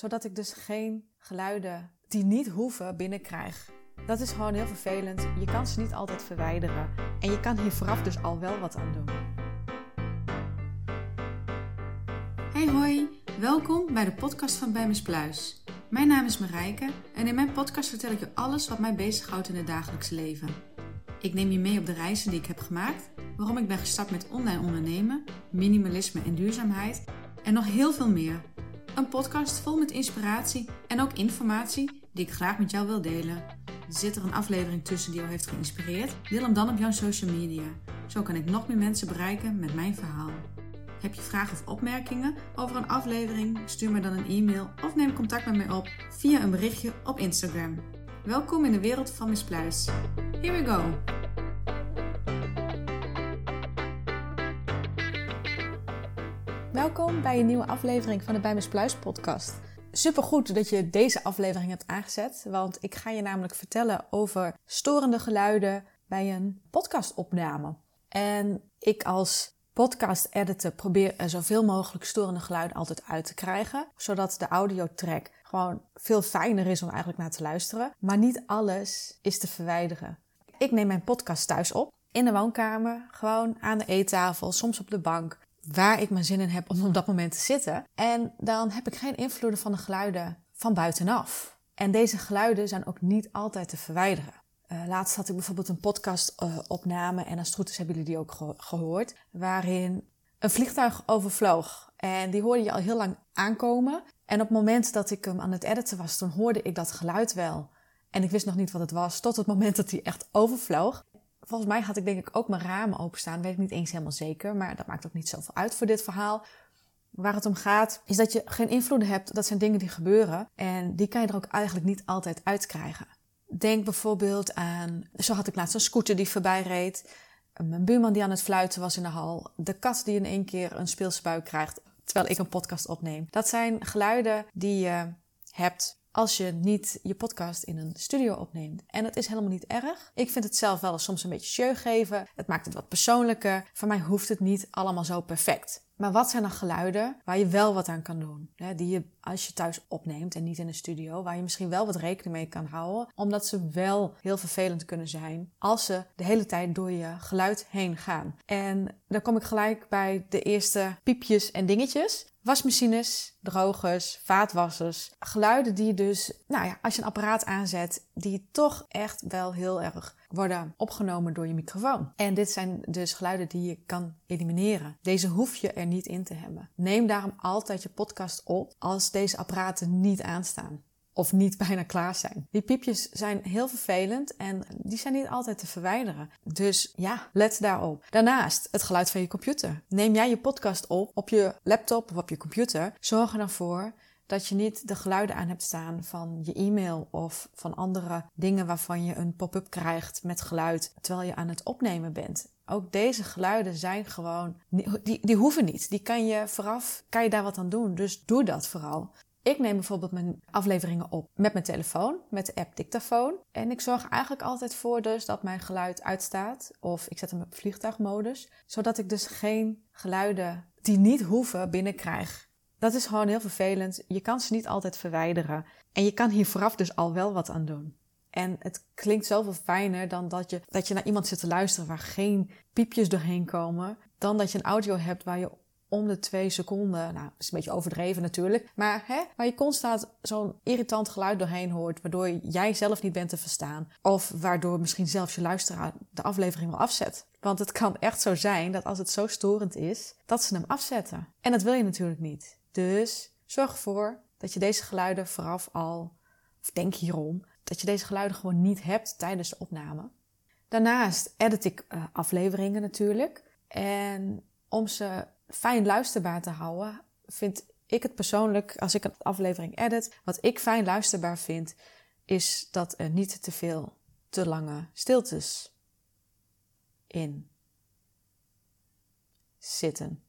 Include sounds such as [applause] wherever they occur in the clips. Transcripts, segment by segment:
Zodat ik dus geen geluiden die niet hoeven binnenkrijg. Dat is gewoon heel vervelend. Je kan ze niet altijd verwijderen. En je kan hier vooraf dus al wel wat aan doen. Hey hoi, welkom bij de podcast van Bij Pluis. Mijn naam is Marijke en in mijn podcast vertel ik je alles wat mij bezighoudt in het dagelijks leven. Ik neem je mee op de reizen die ik heb gemaakt, waarom ik ben gestart met online ondernemen, minimalisme en duurzaamheid en nog heel veel meer. Een podcast vol met inspiratie en ook informatie die ik graag met jou wil delen. Zit er een aflevering tussen die jou heeft geïnspireerd? Deel hem dan op jouw social media. Zo kan ik nog meer mensen bereiken met mijn verhaal. Heb je vragen of opmerkingen over een aflevering? Stuur me dan een e-mail of neem contact met mij op via een berichtje op Instagram. Welkom in de wereld van Miss Pluis. Here we go! Welkom bij een nieuwe aflevering van de Bij podcast. Supergoed dat je deze aflevering hebt aangezet, want ik ga je namelijk vertellen over storende geluiden bij een podcastopname. En ik als podcast editor probeer er zoveel mogelijk storende geluiden altijd uit te krijgen, zodat de audiotrack gewoon veel fijner is om eigenlijk naar te luisteren. Maar niet alles is te verwijderen. Ik neem mijn podcast thuis op, in de woonkamer, gewoon aan de eettafel, soms op de bank waar ik mijn zin in heb om op dat moment te zitten. En dan heb ik geen invloeden van de geluiden van buitenaf. En deze geluiden zijn ook niet altijd te verwijderen. Uh, laatst had ik bijvoorbeeld een podcast-opname en als het goed is hebben jullie die ook gehoord, waarin een vliegtuig overvloog. En die hoorde je al heel lang aankomen. En op het moment dat ik hem aan het editen was, toen hoorde ik dat geluid wel. En ik wist nog niet wat het was, tot het moment dat hij echt overvloog volgens mij had ik denk ik ook mijn ramen openstaan. Weet ik niet eens helemaal zeker, maar dat maakt ook niet zoveel uit voor dit verhaal. Waar het om gaat, is dat je geen invloed hebt. Dat zijn dingen die gebeuren. En die kan je er ook eigenlijk niet altijd uitkrijgen. Denk bijvoorbeeld aan, zo had ik laatst een scooter die voorbij reed. Mijn buurman die aan het fluiten was in de hal. De kat die in één keer een speelsbuik krijgt terwijl ik een podcast opneem. Dat zijn geluiden die je hebt als je niet je podcast in een studio opneemt. En dat is helemaal niet erg. Ik vind het zelf wel eens soms een beetje show geven. Het maakt het wat persoonlijker. Voor mij hoeft het niet allemaal zo perfect. Maar wat zijn dan geluiden waar je wel wat aan kan doen? Hè, die je als je thuis opneemt en niet in een studio, waar je misschien wel wat rekening mee kan houden, omdat ze wel heel vervelend kunnen zijn als ze de hele tijd door je geluid heen gaan. En dan kom ik gelijk bij de eerste piepjes en dingetjes. Wasmachines, drogers, vaatwassers. Geluiden die dus, nou ja, als je een apparaat aanzet, die toch echt wel heel erg worden opgenomen door je microfoon. En dit zijn dus geluiden die je kan elimineren. Deze hoef je er niet in te hebben. Neem daarom altijd je podcast op als deze apparaten niet aanstaan of niet [laughs] bijna klaar zijn. Die piepjes zijn heel vervelend en die zijn niet altijd te verwijderen. Dus ja, let daarop. Daarnaast het geluid van je computer. Neem jij je podcast op op je laptop of op je computer. Zorg er dan voor dat je niet de geluiden aan hebt staan van je e-mail of van andere dingen waarvan je een pop-up krijgt met geluid terwijl je aan het opnemen bent. Ook deze geluiden zijn gewoon, die, die hoeven niet. Die kan je vooraf, kan je daar wat aan doen. Dus doe dat vooral. Ik neem bijvoorbeeld mijn afleveringen op met mijn telefoon, met de app Dictaphone. En ik zorg eigenlijk altijd voor dus dat mijn geluid uitstaat. Of ik zet hem op vliegtuigmodus. Zodat ik dus geen geluiden die niet hoeven binnenkrijg. Dat is gewoon heel vervelend. Je kan ze niet altijd verwijderen. En je kan hier vooraf dus al wel wat aan doen. En het klinkt zoveel fijner dan dat je, dat je naar iemand zit te luisteren waar geen piepjes doorheen komen. Dan dat je een audio hebt waar je om de twee seconden, nou, is een beetje overdreven natuurlijk, maar hè, waar je constant zo'n irritant geluid doorheen hoort, waardoor jij zelf niet bent te verstaan. Of waardoor misschien zelfs je luisteraar de aflevering wel afzet. Want het kan echt zo zijn dat als het zo storend is, dat ze hem afzetten. En dat wil je natuurlijk niet. Dus zorg ervoor dat je deze geluiden vooraf al, of denk hierom, dat je deze geluiden gewoon niet hebt tijdens de opname. Daarnaast edit ik uh, afleveringen natuurlijk. En om ze fijn luisterbaar te houden, vind ik het persoonlijk, als ik een aflevering edit, wat ik fijn luisterbaar vind, is dat er niet te veel te lange stiltes in zitten.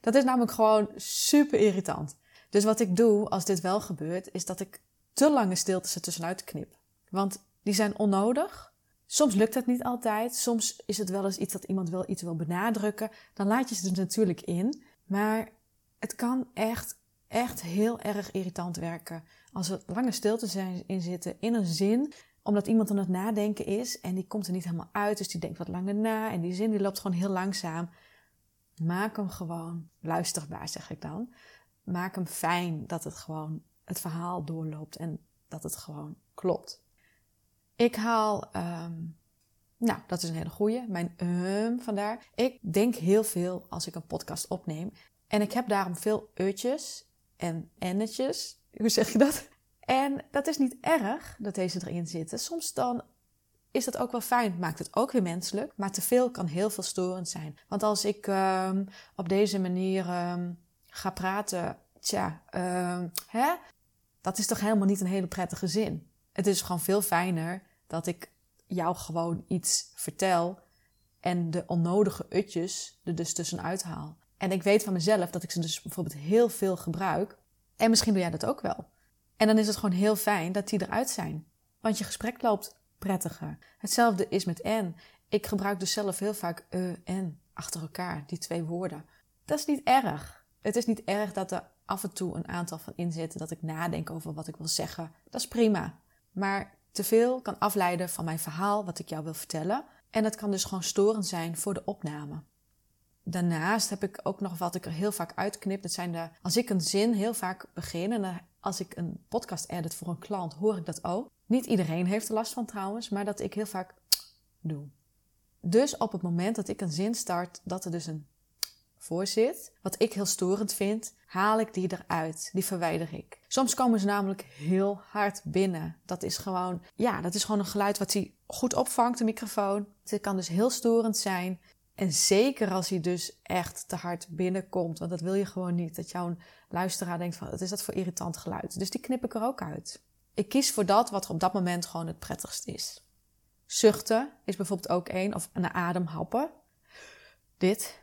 Dat is namelijk gewoon super irritant. Dus wat ik doe als dit wel gebeurt, is dat ik te lange stiltes er tussenuit knip. Want die zijn onnodig. Soms lukt dat niet altijd. Soms is het wel eens iets dat iemand wel iets wil benadrukken. Dan laat je ze er natuurlijk in. Maar het kan echt echt heel erg irritant werken. Als er lange stiltes in zitten in een zin, omdat iemand aan het nadenken is en die komt er niet helemaal uit, dus die denkt wat langer na en die zin die loopt gewoon heel langzaam. Maak hem gewoon luisterbaar, zeg ik dan. Maak hem fijn dat het gewoon het verhaal doorloopt en dat het gewoon klopt. Ik haal, um, nou, dat is een hele goeie, mijn um vandaar. Ik denk heel veel als ik een podcast opneem. En ik heb daarom veel eutjes en ennetjes. [laughs] Hoe zeg je dat? En dat is niet erg dat deze erin zitten. Soms dan is dat ook wel fijn. Maakt het ook weer menselijk. Maar te veel kan heel veel storend zijn. Want als ik um, op deze manier um, ga praten, tja, um, hè? dat is toch helemaal niet een hele prettige zin. Het is gewoon veel fijner dat ik jou gewoon iets vertel en de onnodige utjes er dus tussenuit haal. En ik weet van mezelf dat ik ze dus bijvoorbeeld heel veel gebruik. En misschien doe jij dat ook wel. En dan is het gewoon heel fijn dat die eruit zijn. Want je gesprek loopt prettiger. Hetzelfde is met en. Ik gebruik dus zelf heel vaak e en achter elkaar, die twee woorden. Dat is niet erg. Het is niet erg dat er af en toe een aantal van in zitten, dat ik nadenk over wat ik wil zeggen. Dat is prima. Maar te veel kan afleiden van mijn verhaal, wat ik jou wil vertellen. En dat kan dus gewoon storend zijn voor de opname. Daarnaast heb ik ook nog wat ik er heel vaak uitknip. Dat zijn de, als ik een zin heel vaak begin en als ik een podcast edit voor een klant, hoor ik dat ook. Niet iedereen heeft er last van trouwens, maar dat ik heel vaak doe. Dus op het moment dat ik een zin start, dat er dus een voor zit, wat ik heel storend vind, haal ik die eruit. Die verwijder ik. Soms komen ze namelijk heel hard binnen. Dat is gewoon, ja, dat is gewoon een geluid wat hij goed opvangt, de microfoon. Het kan dus heel storend zijn. En zeker als hij dus echt te hard binnenkomt, want dat wil je gewoon niet. Dat jouw luisteraar denkt van, wat is dat voor irritant geluid? Dus die knip ik er ook uit. Ik kies voor dat wat op dat moment gewoon het prettigst is. Zuchten is bijvoorbeeld ook één, of een ademhappen. Dit.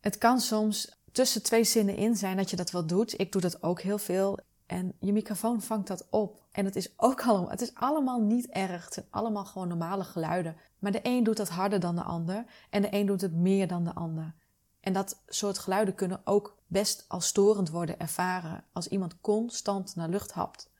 Het kan soms tussen twee zinnen in zijn dat je dat wel doet. Ik doe dat ook heel veel. En je microfoon vangt dat op. En het is ook allemaal, het is allemaal niet erg. Het zijn allemaal gewoon normale geluiden. Maar de een doet dat harder dan de ander. En de een doet het meer dan de ander. En dat soort geluiden kunnen ook best als storend worden ervaren als iemand constant naar lucht hapt.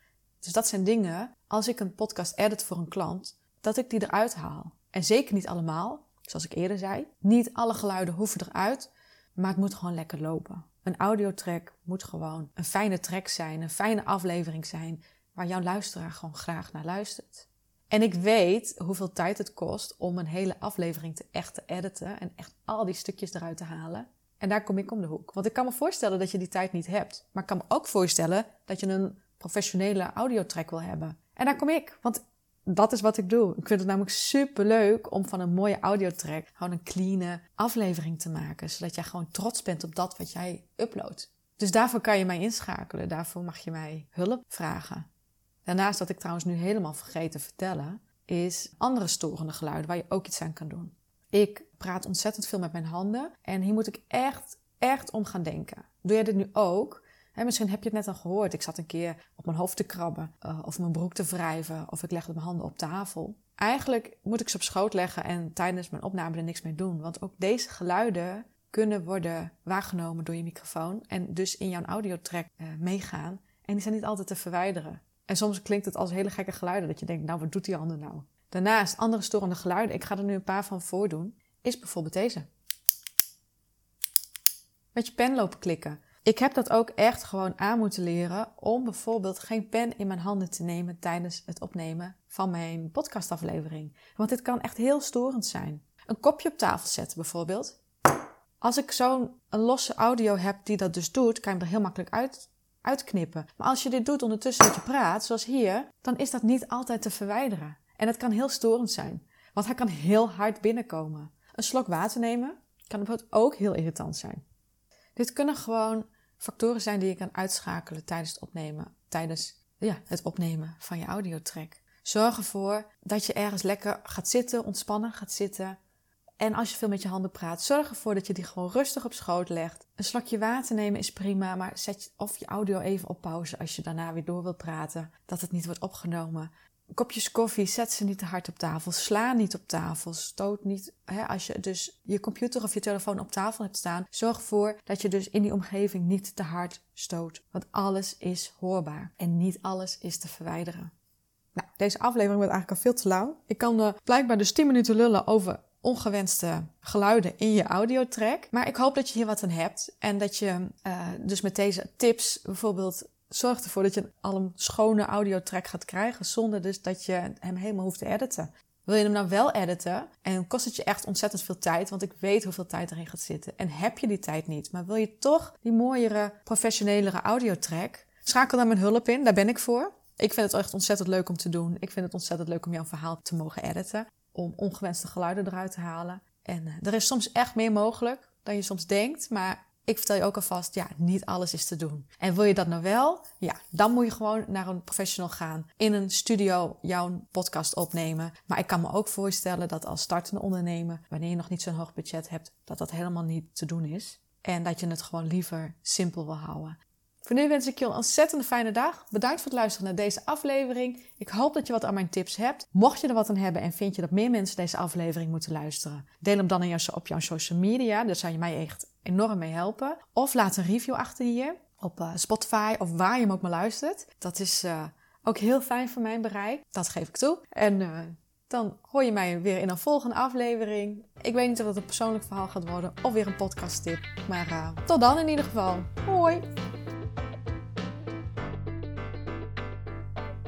Dus dat zijn dingen, als ik een podcast edit voor een klant, dat ik die eruit haal. En zeker niet allemaal, zoals ik eerder zei. Niet alle geluiden hoeven eruit, maar het moet gewoon lekker lopen. Een audiotrack moet gewoon een fijne track zijn, een fijne aflevering zijn, waar jouw luisteraar gewoon graag naar luistert. En ik weet hoeveel tijd het kost om een hele aflevering te echt te editen en echt al die stukjes eruit te halen. En daar kom ik om de hoek. Want ik kan me voorstellen dat je die tijd niet hebt. Maar ik kan me ook voorstellen dat je een professionele audiotrack wil hebben. En daar kom ik. Want dat is wat ik doe. Ik vind het namelijk super leuk om van een mooie audiotrack gewoon een clean aflevering te maken. Zodat jij gewoon trots bent op dat wat jij uploadt. Dus daarvoor kan je mij inschakelen. Daarvoor mag je mij hulp vragen. Daarnaast, wat ik trouwens nu helemaal vergeten te vertellen, is andere storende geluiden waar je ook iets aan kan doen. Ik praat ontzettend veel met mijn handen en hier moet ik echt, echt om gaan denken. Doe jij dit nu ook? Misschien heb je het net al gehoord. Ik zat een keer op mijn hoofd te krabben, uh, of mijn broek te wrijven, of ik legde mijn handen op tafel. Eigenlijk moet ik ze op schoot leggen en tijdens mijn opname er niks mee doen. Want ook deze geluiden kunnen worden waargenomen door je microfoon en dus in jouw audiotrack uh, meegaan. En die zijn niet altijd te verwijderen. En soms klinkt het als hele gekke geluiden dat je denkt, nou wat doet die ander nou? Daarnaast, andere storende geluiden, ik ga er nu een paar van voordoen, is bijvoorbeeld deze. Met je pen lopen klikken. Ik heb dat ook echt gewoon aan moeten leren om bijvoorbeeld geen pen in mijn handen te nemen tijdens het opnemen van mijn podcastaflevering. Want dit kan echt heel storend zijn. Een kopje op tafel zetten bijvoorbeeld. Als ik zo'n losse audio heb die dat dus doet, kan ik er heel makkelijk uit, uitknippen. Maar als je dit doet ondertussen dat je praat, zoals hier, dan is dat niet altijd te verwijderen. En het kan heel storend zijn, want hij kan heel hard binnenkomen. Een slok water nemen kan bijvoorbeeld ook heel irritant zijn. Dit kunnen gewoon factoren zijn die je kan uitschakelen tijdens het opnemen, tijdens ja, het opnemen van je audiotrack. Zorg ervoor dat je ergens lekker gaat zitten, ontspannen gaat zitten. En als je veel met je handen praat, zorg ervoor dat je die gewoon rustig op schoot legt. Een slokje water nemen is prima, maar zet of je audio even op pauze als je daarna weer door wilt praten, dat het niet wordt opgenomen. Kopjes koffie, zet ze niet te hard op tafel. Sla niet op tafel. Stoot niet. Hè, als je dus je computer of je telefoon op tafel hebt staan, zorg ervoor dat je dus in die omgeving niet te hard stoot. Want alles is hoorbaar en niet alles is te verwijderen. Nou, deze aflevering werd eigenlijk al veel te lang. Ik kan uh, blijkbaar dus 10 minuten lullen over ongewenste geluiden in je audiotrack. Maar ik hoop dat je hier wat aan hebt. En dat je uh, dus met deze tips bijvoorbeeld zorgt ervoor dat je al een schone audiotrack gaat krijgen. Zonder dus dat je hem helemaal hoeft te editen. Wil je hem nou wel editen en kost het je echt ontzettend veel tijd, want ik weet hoeveel tijd erin gaat zitten. En heb je die tijd niet, maar wil je toch die mooiere, professionelere audiotrack, schakel dan mijn hulp in, daar ben ik voor. Ik vind het echt ontzettend leuk om te doen. Ik vind het ontzettend leuk om jouw verhaal te mogen editen. Om ongewenste geluiden eruit te halen. En uh, er is soms echt meer mogelijk dan je soms denkt. Maar ik vertel je ook alvast, ja, niet alles is te doen. En wil je dat nou wel? Ja, dan moet je gewoon naar een professional gaan. In een studio jouw podcast opnemen. Maar ik kan me ook voorstellen dat als startende ondernemer, wanneer je nog niet zo'n hoog budget hebt, dat dat helemaal niet te doen is. En dat je het gewoon liever simpel wil houden. Voor nu wens ik je een ontzettend fijne dag. Bedankt voor het luisteren naar deze aflevering. Ik hoop dat je wat aan mijn tips hebt. Mocht je er wat aan hebben en vind je dat meer mensen deze aflevering moeten luisteren, deel hem dan op jouw social media. Daar zou je mij echt enorm mee helpen. Of laat een review achter hier op uh, Spotify of waar je hem ook maar luistert. Dat is uh, ook heel fijn voor mijn bereik. Dat geef ik toe. En uh, dan hoor je mij weer in een volgende aflevering. Ik weet niet of het een persoonlijk verhaal gaat worden of weer een podcast tip. Maar tot dan in ieder geval. Hoi!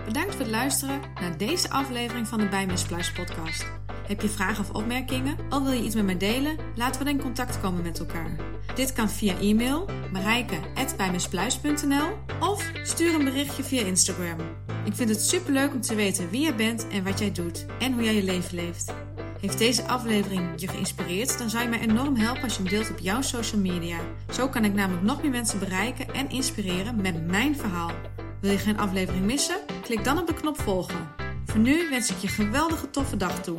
Bedankt voor het luisteren naar deze aflevering van de Bijmispluis podcast. Heb je vragen of opmerkingen? Al wil je iets met mij delen? Laten we dan in contact komen met elkaar. Dit kan via e-mail marijke.bijmispluis.nl of stuur een berichtje via Instagram. Ik vind het superleuk om te weten wie jij bent en wat jij doet en hoe jij je leven leeft. Heeft deze aflevering je geïnspireerd? Dan zou je mij enorm helpen als je hem deelt op jouw social media. Zo kan ik namelijk nog meer mensen bereiken en inspireren met mijn verhaal. Wil je geen aflevering missen? Klik dan op de knop volgen. Voor nu wens ik je een geweldige toffe dag toe.